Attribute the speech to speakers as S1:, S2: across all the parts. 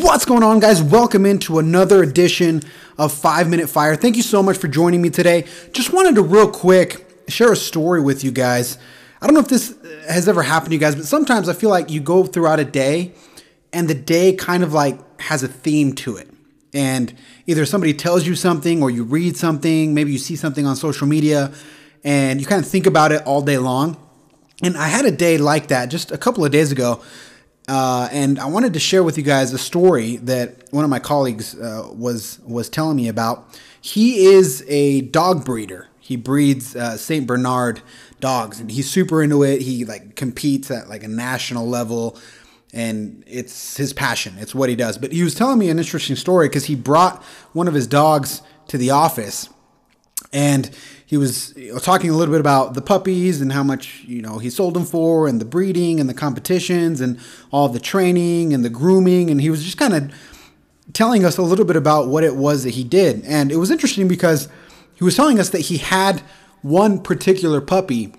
S1: What's going on, guys? Welcome into another edition of Five Minute Fire. Thank you so much for joining me today. Just wanted to, real quick, share a story with you guys. I don't know if this uh, has ever happened to you guys, but sometimes I feel like you go throughout a day and the day kind of like has a theme to it. And either somebody tells you something or you read something, maybe you see something on social media and you kind of think about it all day long. And I had a day like that just a couple of days ago. Uh, and I wanted to share with you guys a story that one of my colleagues uh, was was telling me about. He is a dog breeder. He breeds uh, Saint Bernard dogs, and he's super into it. He like competes at like a national level, and it's his passion. It's what he does. But he was telling me an interesting story because he brought one of his dogs to the office, and he was talking a little bit about the puppies and how much you know he sold them for and the breeding and the competitions and all the training and the grooming. And he was just kind of telling us a little bit about what it was that he did. And it was interesting because he was telling us that he had one particular puppy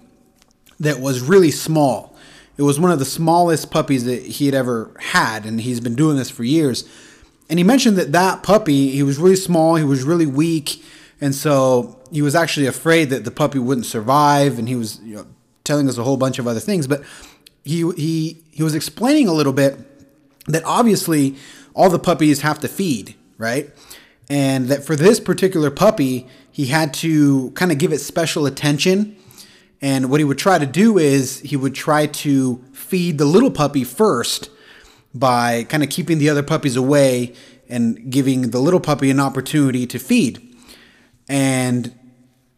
S1: that was really small. It was one of the smallest puppies that he had ever had and he's been doing this for years. And he mentioned that that puppy he was really small he was really weak. And so he was actually afraid that the puppy wouldn't survive, and he was you know, telling us a whole bunch of other things. But he he he was explaining a little bit that obviously all the puppies have to feed, right? And that for this particular puppy, he had to kind of give it special attention. And what he would try to do is he would try to feed the little puppy first by kind of keeping the other puppies away and giving the little puppy an opportunity to feed. And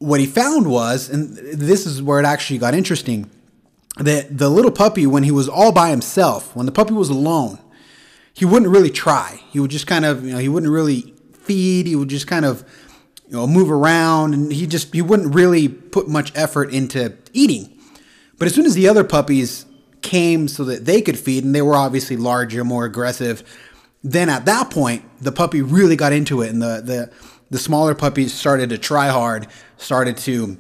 S1: what he found was, and this is where it actually got interesting, that the little puppy, when he was all by himself, when the puppy was alone, he wouldn't really try. He would just kind of, you know, he wouldn't really feed. He would just kind of, you know, move around, and he just he wouldn't really put much effort into eating. But as soon as the other puppies came so that they could feed, and they were obviously larger, more aggressive, then at that point the puppy really got into it, and the the the smaller puppies started to try hard, started to you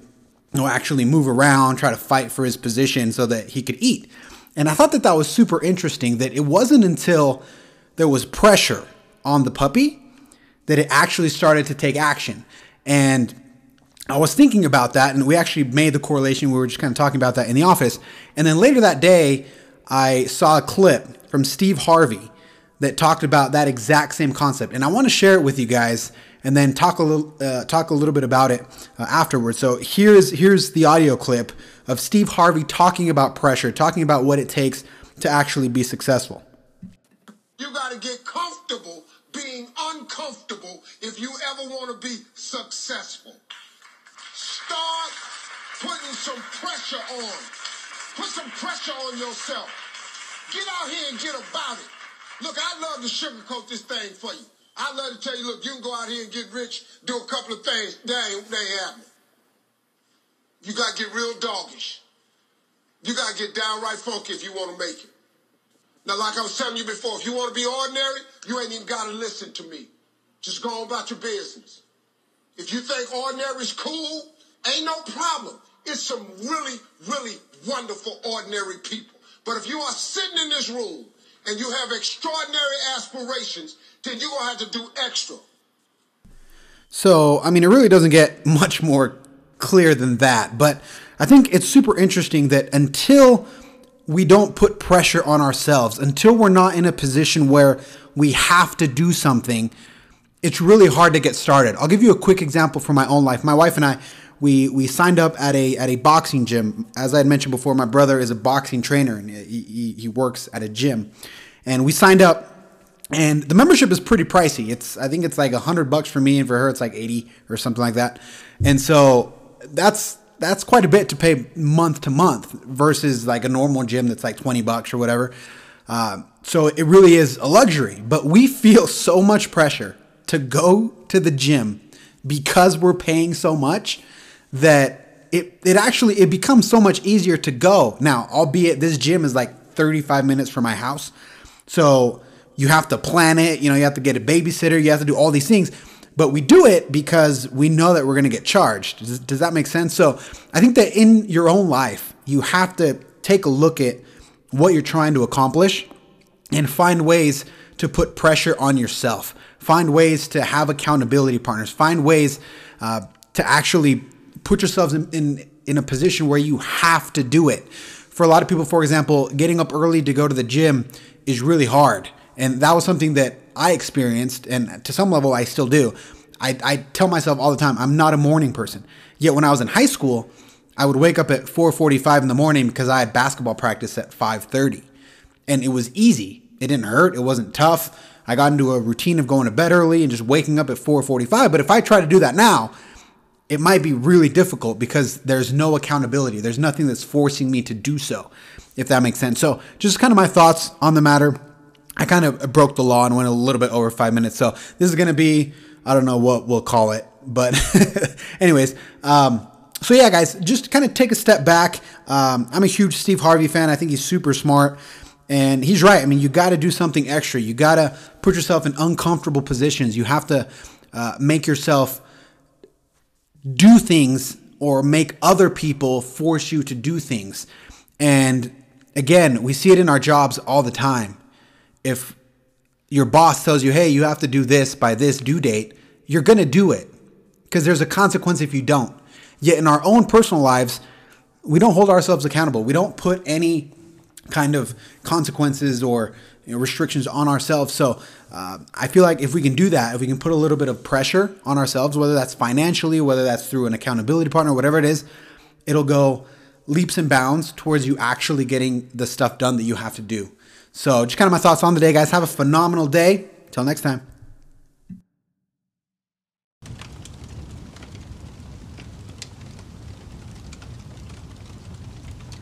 S1: know actually move around, try to fight for his position so that he could eat. And I thought that that was super interesting that it wasn't until there was pressure on the puppy that it actually started to take action. And I was thinking about that, and we actually made the correlation. We were just kind of talking about that in the office. And then later that day, I saw a clip from Steve Harvey that talked about that exact same concept. And I want to share it with you guys and then talk a little uh, talk a little bit about it uh, afterwards. So here's here's the audio clip of Steve Harvey talking about pressure, talking about what it takes to actually be successful.
S2: You got to get comfortable being uncomfortable if you ever want to be successful. Start putting some pressure on. Put some pressure on yourself. Get out here and get about it. Look, I love to sugarcoat this thing for you. I love to tell you, look, you can go out here and get rich, do a couple of things. They ain't, they ain't happening. You got to get real doggish. You got to get downright funky if you want to make it. Now, like I was telling you before, if you want to be ordinary, you ain't even got to listen to me. Just go on about your business. If you think ordinary is cool, ain't no problem. It's some really, really wonderful ordinary people. But if you are sitting in this room and you have extraordinary aspirations, then you're going to have to do extra.
S1: So, I mean, it really doesn't get much more clear than that. But I think it's super interesting that until we don't put pressure on ourselves, until we're not in a position where we have to do something, it's really hard to get started. I'll give you a quick example from my own life. My wife and I, we we signed up at a at a boxing gym. As I had mentioned before, my brother is a boxing trainer and he, he, he works at a gym, and we signed up. And the membership is pretty pricey. It's I think it's like a hundred bucks for me, and for her it's like eighty or something like that. And so that's that's quite a bit to pay month to month versus like a normal gym that's like twenty bucks or whatever. Uh, so it really is a luxury. But we feel so much pressure to go to the gym because we're paying so much that it it actually it becomes so much easier to go. Now, albeit this gym is like 35 minutes from my house. So you have to plan it, you know, you have to get a babysitter, you have to do all these things. But we do it because we know that we're going to get charged. Does, does that make sense? So I think that in your own life, you have to take a look at what you're trying to accomplish and find ways to put pressure on yourself. Find ways to have accountability partners. Find ways uh, to actually put yourselves in, in, in a position where you have to do it. For a lot of people, for example, getting up early to go to the gym is really hard. And that was something that I experienced, and to some level, I still do. I, I tell myself all the time, I'm not a morning person. Yet when I was in high school, I would wake up at 4:45 in the morning because I had basketball practice at 5:30, and it was easy. It didn't hurt. It wasn't tough. I got into a routine of going to bed early and just waking up at 4:45. But if I try to do that now, it might be really difficult because there's no accountability. There's nothing that's forcing me to do so, if that makes sense. So, just kind of my thoughts on the matter. I kind of broke the law and went a little bit over five minutes. So, this is going to be, I don't know what we'll call it. But, anyways, um, so yeah, guys, just kind of take a step back. Um, I'm a huge Steve Harvey fan. I think he's super smart. And he's right. I mean, you got to do something extra. You got to put yourself in uncomfortable positions. You have to uh, make yourself do things or make other people force you to do things. And again, we see it in our jobs all the time. If your boss tells you, hey, you have to do this by this due date, you're going to do it because there's a consequence if you don't. Yet in our own personal lives, we don't hold ourselves accountable. We don't put any kind of consequences or you know, restrictions on ourselves. So uh, I feel like if we can do that, if we can put a little bit of pressure on ourselves, whether that's financially, whether that's through an accountability partner, whatever it is, it'll go leaps and bounds towards you actually getting the stuff done that you have to do. So just kind of my thoughts on the day, guys. Have a phenomenal day. Till next time.